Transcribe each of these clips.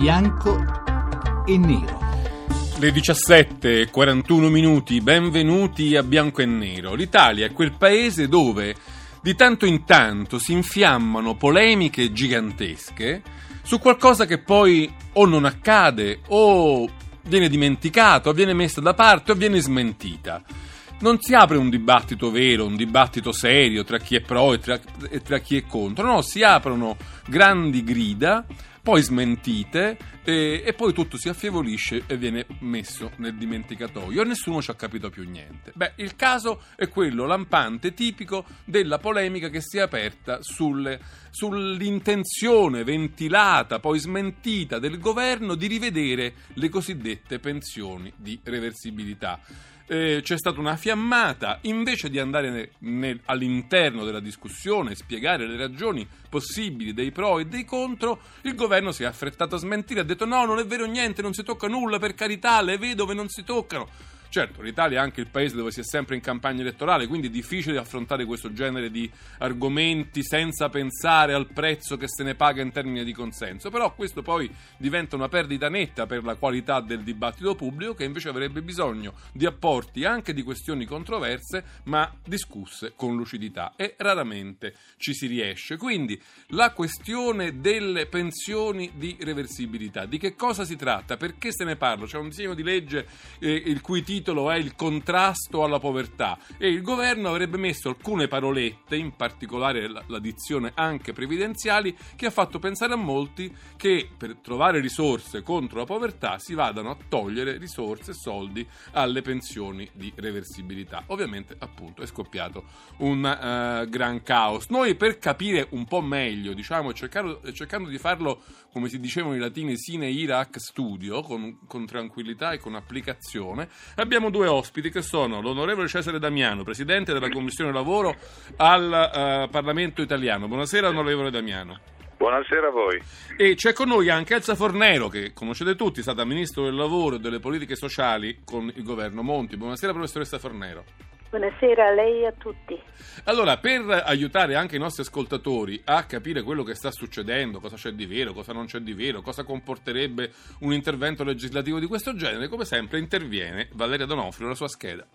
bianco e nero. Le 17.41 minuti, benvenuti a Bianco e Nero. L'Italia è quel paese dove di tanto in tanto si infiammano polemiche gigantesche su qualcosa che poi o non accade o viene dimenticato, o viene messa da parte o viene smentita. Non si apre un dibattito vero, un dibattito serio tra chi è pro e tra, e tra chi è contro, no, si aprono grandi grida poi smentite e, e, poi tutto si affievolisce e viene messo nel dimenticatoio e nessuno ci ha capito più niente. Beh, il caso è quello lampante, tipico della polemica che si è aperta sulle, sull'intenzione ventilata, poi smentita del governo di rivedere le cosiddette pensioni di reversibilità eh, c'è stata una fiammata, invece di andare nel, nel, all'interno della discussione spiegare le ragioni possibili dei pro e dei contro, il governo si è affrettato a smentire, ha detto no, non è vero niente, non si tocca nulla, per carità, le vedove non si toccano. Certo, l'Italia è anche il paese dove si è sempre in campagna elettorale, quindi è difficile affrontare questo genere di argomenti senza pensare al prezzo che se ne paga in termini di consenso, però questo poi diventa una perdita netta per la qualità del dibattito pubblico che invece avrebbe bisogno di apporti anche di questioni controverse, ma discusse con lucidità e raramente ci si riesce. Quindi la questione delle pensioni di reversibilità, di che cosa si tratta, perché se ne parla? C'è un disegno di legge eh, il cui titolo titolo è il contrasto alla povertà e il governo avrebbe messo alcune parolette, in particolare la, la dizione anche previdenziali, che ha fatto pensare a molti che per trovare risorse contro la povertà si vadano a togliere risorse e soldi alle pensioni di reversibilità. Ovviamente appunto è scoppiato un uh, gran caos. Noi per capire un po' meglio, diciamo, cercando, cercando di farlo come si dicevano i latini sine irac studio, con, con tranquillità e con applicazione, abbiamo due ospiti che sono l'onorevole Cesare Damiano, presidente della Commissione Lavoro al uh, Parlamento italiano. Buonasera onorevole Damiano. Buonasera a voi. E c'è con noi anche Elsa Fornero, che conoscete tutti, è stata Ministro del Lavoro e delle Politiche Sociali con il governo Monti. Buonasera professoressa Fornero. Buonasera a lei e a tutti. Allora, per aiutare anche i nostri ascoltatori a capire quello che sta succedendo, cosa c'è di vero, cosa non c'è di vero, cosa comporterebbe un intervento legislativo di questo genere, come sempre interviene Valeria Donofrio, la sua scheda.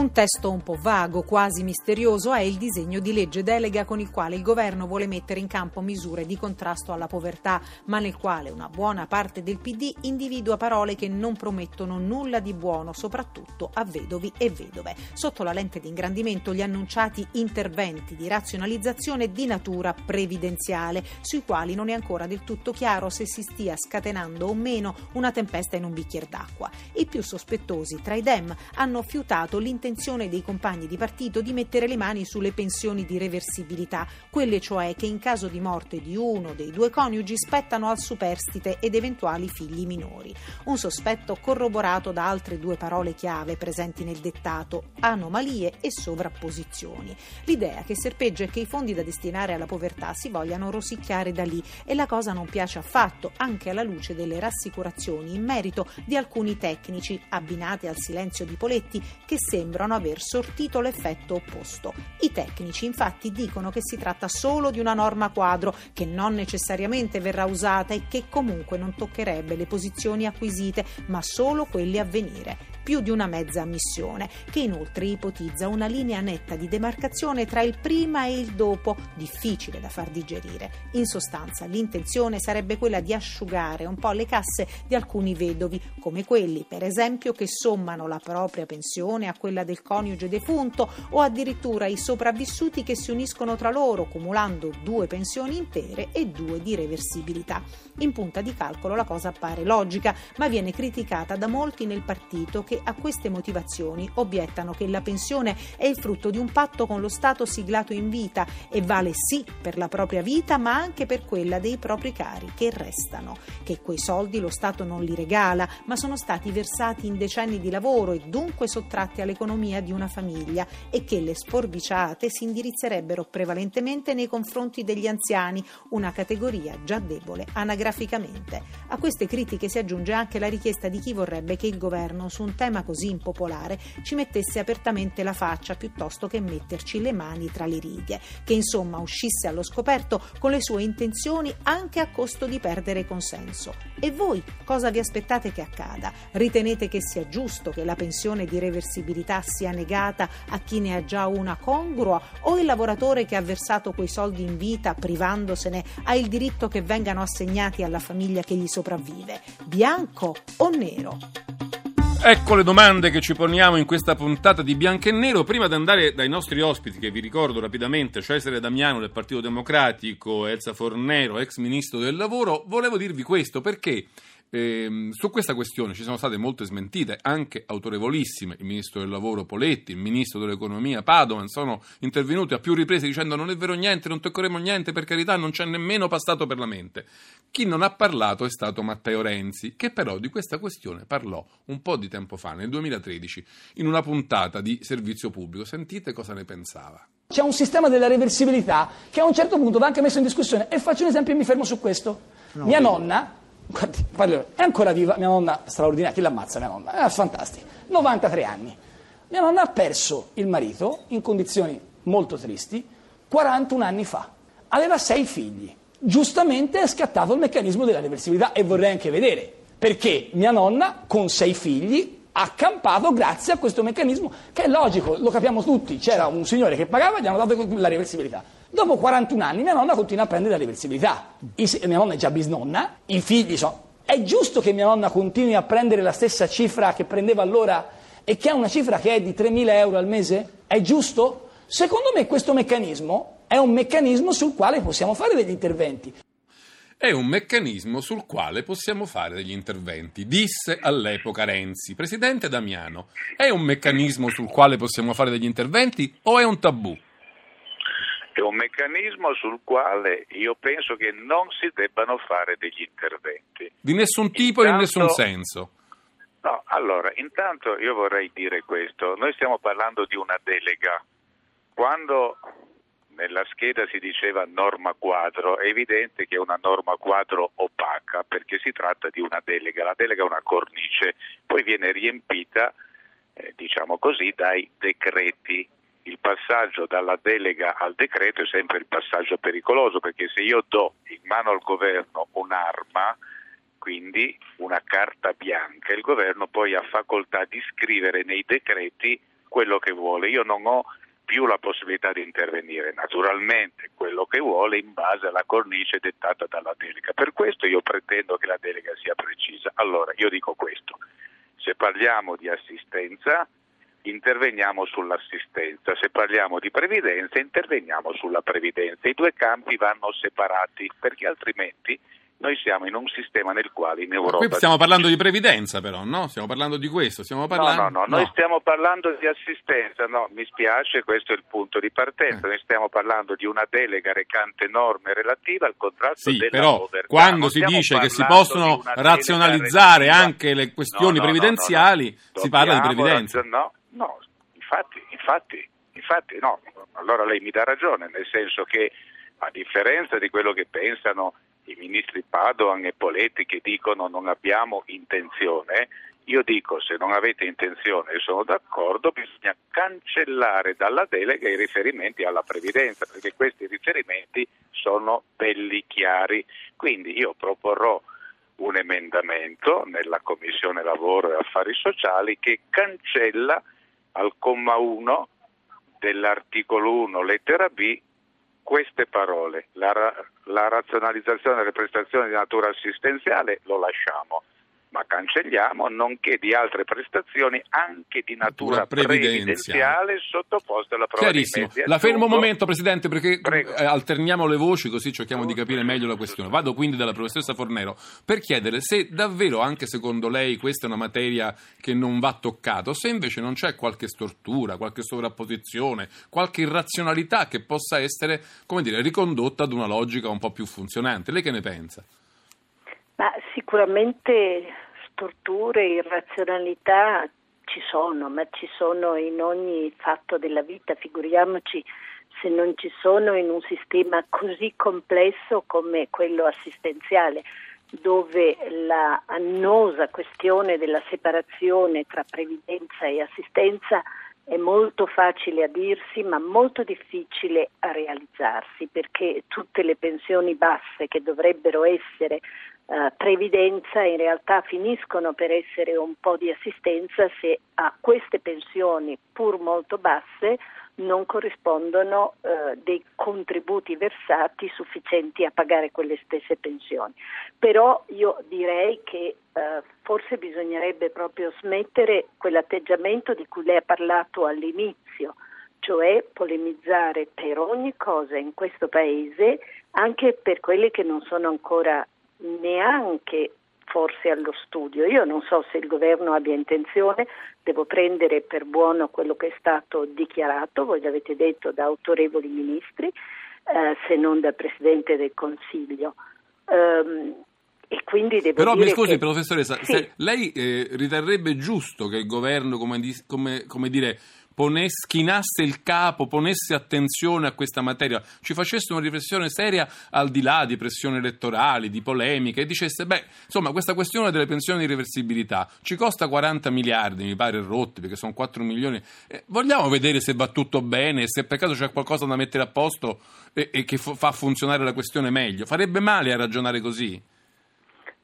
Un testo un po' vago, quasi misterioso, è il disegno di legge delega con il quale il governo vuole mettere in campo misure di contrasto alla povertà, ma nel quale una buona parte del PD individua parole che non promettono nulla di buono, soprattutto a vedovi e vedove. Sotto la lente di ingrandimento gli annunciati interventi di razionalizzazione di natura previdenziale, sui quali non è ancora del tutto chiaro se si stia scatenando o meno una tempesta in un bicchiere d'acqua. I più sospettosi tra i Dem hanno fiutato l'intenzione intenzione dei compagni di partito di mettere le mani sulle pensioni di reversibilità, quelle cioè che in caso di morte di uno dei due coniugi spettano al superstite ed eventuali figli minori. Un sospetto corroborato da altre due parole chiave presenti nel dettato, anomalie e sovrapposizioni. L'idea che serpeggia è che i fondi da destinare alla povertà si vogliano rosicchiare da lì e la cosa non piace affatto, anche alla luce delle rassicurazioni in merito di alcuni tecnici abbinati al silenzio di Poletti che sembrano sembrano aver sortito l'effetto opposto. I tecnici infatti dicono che si tratta solo di una norma quadro che non necessariamente verrà usata e che comunque non toccherebbe le posizioni acquisite, ma solo quelle a venire più di una mezza ammissione, che inoltre ipotizza una linea netta di demarcazione tra il prima e il dopo, difficile da far digerire. In sostanza, l'intenzione sarebbe quella di asciugare un po' le casse di alcuni vedovi, come quelli, per esempio, che sommano la propria pensione a quella del coniuge defunto o addirittura i sopravvissuti che si uniscono tra loro, cumulando due pensioni intere e due di reversibilità. In punta di calcolo la cosa appare logica, ma viene criticata da molti nel partito che a queste motivazioni obiettano che la pensione è il frutto di un patto con lo Stato siglato in vita e vale sì per la propria vita ma anche per quella dei propri cari che restano, che quei soldi lo Stato non li regala ma sono stati versati in decenni di lavoro e dunque sottratti all'economia di una famiglia e che le sforbiciate si indirizzerebbero prevalentemente nei confronti degli anziani, una categoria già debole anagraficamente. A queste critiche si aggiunge anche la richiesta di chi vorrebbe che il governo su un tema così impopolare ci mettesse apertamente la faccia piuttosto che metterci le mani tra le righe, che insomma uscisse allo scoperto con le sue intenzioni anche a costo di perdere consenso. E voi cosa vi aspettate che accada? Ritenete che sia giusto che la pensione di reversibilità sia negata a chi ne ha già una congrua o il lavoratore che ha versato quei soldi in vita privandosene ha il diritto che vengano assegnati alla famiglia che gli sopravvive? Bianco o nero? Ecco le domande che ci poniamo in questa puntata di Bianco e Nero. Prima di andare dai nostri ospiti, che vi ricordo rapidamente, Cesare Damiano del Partito Democratico, Elsa Fornero, ex ministro del lavoro, volevo dirvi questo perché eh, su questa questione ci sono state molte smentite, anche autorevolissime. Il ministro del lavoro Poletti, il ministro dell'economia Padovan sono intervenuti a più riprese dicendo non è vero niente, non toccheremo niente, per carità, non c'è nemmeno passato per la mente. Chi non ha parlato è stato Matteo Renzi, che però di questa questione parlò un po' di tempo fa, nel 2013, in una puntata di servizio pubblico. Sentite cosa ne pensava. C'è un sistema della reversibilità che a un certo punto va anche messo in discussione e faccio un esempio e mi fermo su questo. No, Mia nonna Guardi, parlo, è ancora viva, mia nonna straordinaria, chi l'ammazza mia nonna? È fantastica, 93 anni. Mia nonna ha perso il marito in condizioni molto tristi 41 anni fa. Aveva sei figli. Giustamente è scattato il meccanismo della reversibilità e vorrei anche vedere perché mia nonna con sei figli ha campato grazie a questo meccanismo che è logico, lo capiamo tutti. C'era un signore che pagava e gli hanno dato la reversibilità. Dopo 41 anni mia nonna continua a prendere la reversibilità. Mia nonna è già bisnonna, i figli sono... È giusto che mia nonna continui a prendere la stessa cifra che prendeva allora e che ha una cifra che è di 3.000 euro al mese? È giusto? Secondo me questo meccanismo è un meccanismo sul quale possiamo fare degli interventi. È un meccanismo sul quale possiamo fare degli interventi, disse all'epoca Renzi. Presidente Damiano, è un meccanismo sul quale possiamo fare degli interventi o è un tabù? È un meccanismo sul quale io penso che non si debbano fare degli interventi. Di nessun tipo e in nessun senso. No, allora, intanto io vorrei dire questo, noi stiamo parlando di una delega. Quando nella scheda si diceva norma quadro, è evidente che è una norma quadro opaca perché si tratta di una delega, la delega è una cornice, poi viene riempita, eh, diciamo così, dai decreti il passaggio dalla delega al decreto è sempre il passaggio pericoloso perché se io do in mano al governo un'arma, quindi una carta bianca, il governo poi ha facoltà di scrivere nei decreti quello che vuole. Io non ho più la possibilità di intervenire, naturalmente quello che vuole in base alla cornice dettata dalla delega. Per questo io pretendo che la delega sia precisa. Allora, io dico questo, se parliamo di assistenza interveniamo sull'assistenza, se parliamo di previdenza interveniamo sulla previdenza. I due campi vanno separati perché altrimenti noi siamo in un sistema nel quale in Europa... Qui stiamo parlando di previdenza però, no? Stiamo parlando di questo, stiamo parlando... No, no, no, no. noi stiamo parlando di assistenza, no, mi spiace, questo è il punto di partenza, eh. noi stiamo parlando di una delega recante norme relative al contrasto sì, della però, povertà. quando si dice che si possono razionalizzare anche le questioni no, no, previdenziali, si parla di previdenza. No, no, infatti, infatti, infatti no, allora lei mi dà ragione, nel senso che a differenza di quello che pensano i ministri Padoan e Poletti che dicono non abbiamo intenzione, io dico se non avete intenzione e sono d'accordo bisogna cancellare dalla delega i riferimenti alla previdenza perché questi riferimenti sono belli chiari. Quindi io proporrò un emendamento nella Commissione Lavoro e Affari Sociali che cancella al comma 1 dell'articolo 1 lettera B queste parole, la, la razionalizzazione delle prestazioni di natura assistenziale lo lasciamo, ma cancelliamo nonché di altre prestazioni anche di natura previdenziale sottoposte alla prova Chiarissimo. La fermo un momento, Presidente, perché Prego. Eh, alterniamo le voci così cerchiamo di capire meglio la questione. Vado quindi dalla professoressa Fornero per chiedere se davvero, anche secondo lei, questa è una materia che non va toccata o se invece non c'è qualche stortura, qualche sovrapposizione, qualche irrazionalità che possa essere, come dire, ricondotta ad una logica un po' più funzionante. Lei che ne pensa? Ma sicuramente storture, irrazionalità ci sono, ma ci sono in ogni fatto della vita, figuriamoci se non ci sono in un sistema così complesso come quello assistenziale. dove la annosa questione della separazione tra previdenza e assistenza è molto facile a dirsi ma molto difficile a realizzarsi perché tutte le pensioni basse che dovrebbero essere eh, previdenza in realtà finiscono per essere un po' di assistenza se a queste pensioni pur molto basse non corrispondono eh, dei contributi versati sufficienti a pagare quelle stesse pensioni. Però io direi che eh, forse bisognerebbe proprio smettere quell'atteggiamento di cui lei ha parlato all'inizio, cioè polemizzare per ogni cosa in questo Paese, anche per quelle che non sono ancora neanche forse allo studio. Io non so se il governo abbia intenzione, devo prendere per buono quello che è stato dichiarato, voi l'avete detto da autorevoli ministri, eh, se non dal Presidente del Consiglio. Um, e quindi devo Però mi scusi, che... professoressa, Sì. lei eh, riterrebbe giusto che il governo, come, come- come dire, ponesse, chinasse il capo, ponesse attenzione a questa materia, ci facesse una riflessione seria al di là di pressioni elettorali, di polemiche, e dicesse, beh, insomma, questa questione delle pensioni di reversibilità ci costa 40 miliardi, mi pare rotti, perché sono 4 milioni. Eh, vogliamo vedere se va tutto bene, se per caso c'è qualcosa da mettere a posto e, e che fo- fa funzionare la questione meglio. Farebbe male a ragionare così?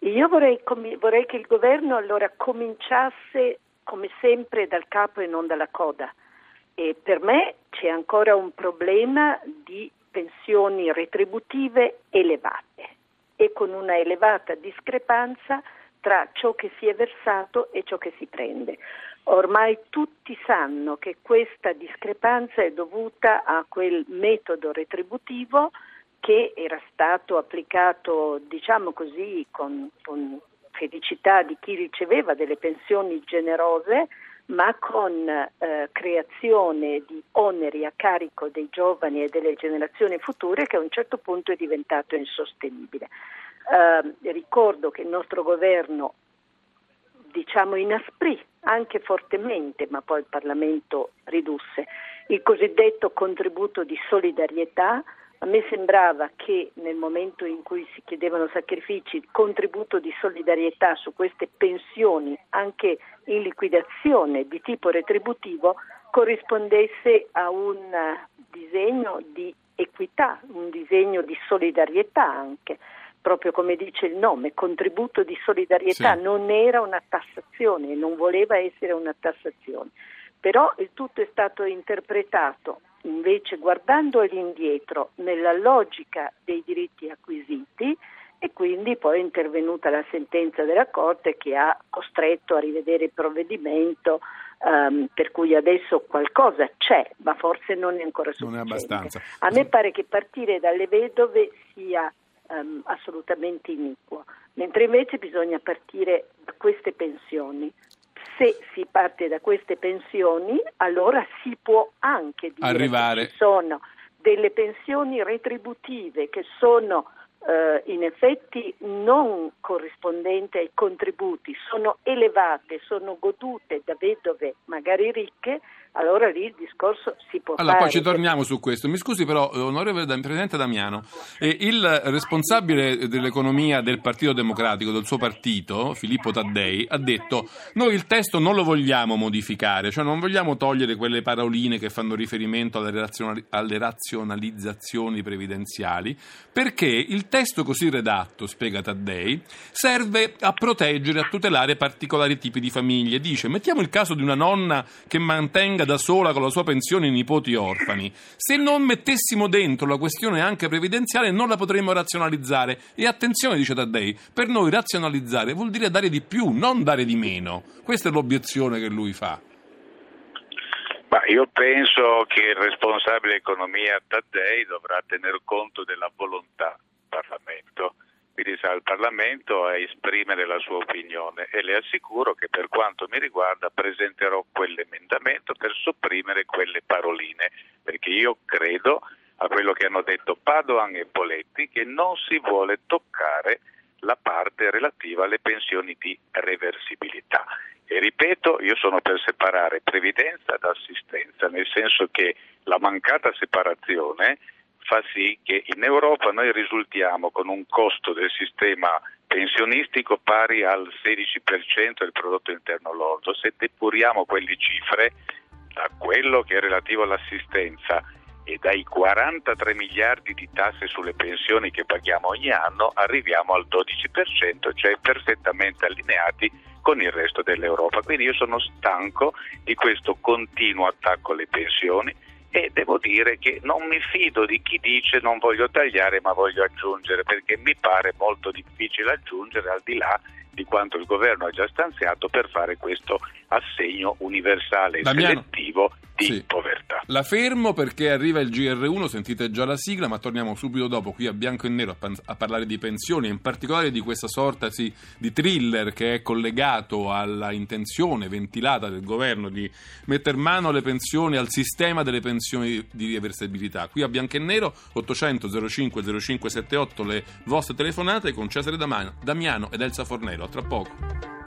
Io vorrei, comi- vorrei che il governo allora cominciasse come sempre dal capo e non dalla coda. E per me c'è ancora un problema di pensioni retributive elevate e con una elevata discrepanza tra ciò che si è versato e ciò che si prende. Ormai tutti sanno che questa discrepanza è dovuta a quel metodo retributivo che era stato applicato, diciamo così, con, con felicità di chi riceveva delle pensioni generose, ma con eh, creazione di oneri a carico dei giovani e delle generazioni future che a un certo punto è diventato insostenibile. Eh, ricordo che il nostro governo diciamo inasprì anche fortemente, ma poi il Parlamento ridusse il cosiddetto contributo di solidarietà. A me sembrava che nel momento in cui si chiedevano sacrifici, il contributo di solidarietà su queste pensioni, anche in liquidazione di tipo retributivo, corrispondesse a un disegno di equità, un disegno di solidarietà anche proprio come dice il nome, contributo di solidarietà, Sì. non era una tassazione, non voleva essere una tassazione. Però il tutto è stato interpretato invece guardando all'indietro nella logica dei diritti acquisiti e quindi poi è intervenuta la sentenza della Corte che ha costretto a rivedere il provvedimento ehm, per cui adesso qualcosa c'è, ma forse non è ancora Non è sufficiente. abbastanza. A me pare che partire dalle vedove sia ehm, assolutamente iniquo, mentre invece bisogna partire da queste pensioni. Se si parte da queste pensioni, allora si può anche dire Arrivare. che ci sono delle pensioni retributive che sono eh, in effetti non corrispondenti ai contributi, sono elevate, sono godute da vedove magari ricche, allora lì il discorso si può Allora, fare. poi ci torniamo su questo. Mi scusi però, eh, onorevole Presidente Damiano, eh, il responsabile dell'economia del Partito Democratico, del suo partito, Filippo Taddei, ha detto noi il testo non lo vogliamo modificare, cioè non vogliamo togliere quelle paroline che fanno riferimento alle, razionali- alle razionalizzazioni previdenziali, perché il testo così redatto, spiega Taddei, serve a proteggere, a tutelare particolari tipi di famiglie. Dice, mettiamo il caso di una nonna che mantenga da sola con la sua pensione i nipoti orfani. Se non mettessimo dentro la questione anche previdenziale non la potremmo razionalizzare. E attenzione, dice Taddei, per noi razionalizzare vuol dire dare di più, non dare di meno. Questa è l'obiezione che lui fa. Ma io penso che il responsabile economia Taddei dovrà tener conto della volontà del Parlamento. Quindi sarà il Parlamento a esprimere la sua opinione e le assicuro che per quanto mi riguarda presenterò quell'emendamento per sopprimere quelle paroline, perché io credo a quello che hanno detto Padoan e Poletti che non si vuole toccare la parte relativa alle pensioni di reversibilità. E ripeto, io sono per separare previdenza da assistenza, nel senso che la mancata separazione fa sì che in Europa noi risultiamo con un costo del sistema pensionistico pari al 16% del prodotto interno lordo. Se depuriamo quelle cifre da quello che è relativo all'assistenza e dai 43 miliardi di tasse sulle pensioni che paghiamo ogni anno arriviamo al 12%, cioè perfettamente allineati con il resto dell'Europa. Quindi io sono stanco di questo continuo attacco alle pensioni e devo dire che non mi fido di chi dice non voglio tagliare ma voglio aggiungere perché mi pare molto difficile aggiungere al di là di quanto il governo ha già stanziato per fare questo assegno universale Damiano, selettivo di sì. povertà. La fermo perché arriva il GR1, sentite già la sigla, ma torniamo subito dopo qui a bianco e nero a, pan- a parlare di pensioni, in particolare di questa sorta sì, di thriller che è collegato alla intenzione ventilata del governo di mettere mano alle pensioni, al sistema delle pensioni di reversibilità. Qui a bianco e nero 800 05 0578 le vostre telefonate con Cesare Damiano ed Elsa Fornero. A tra poco.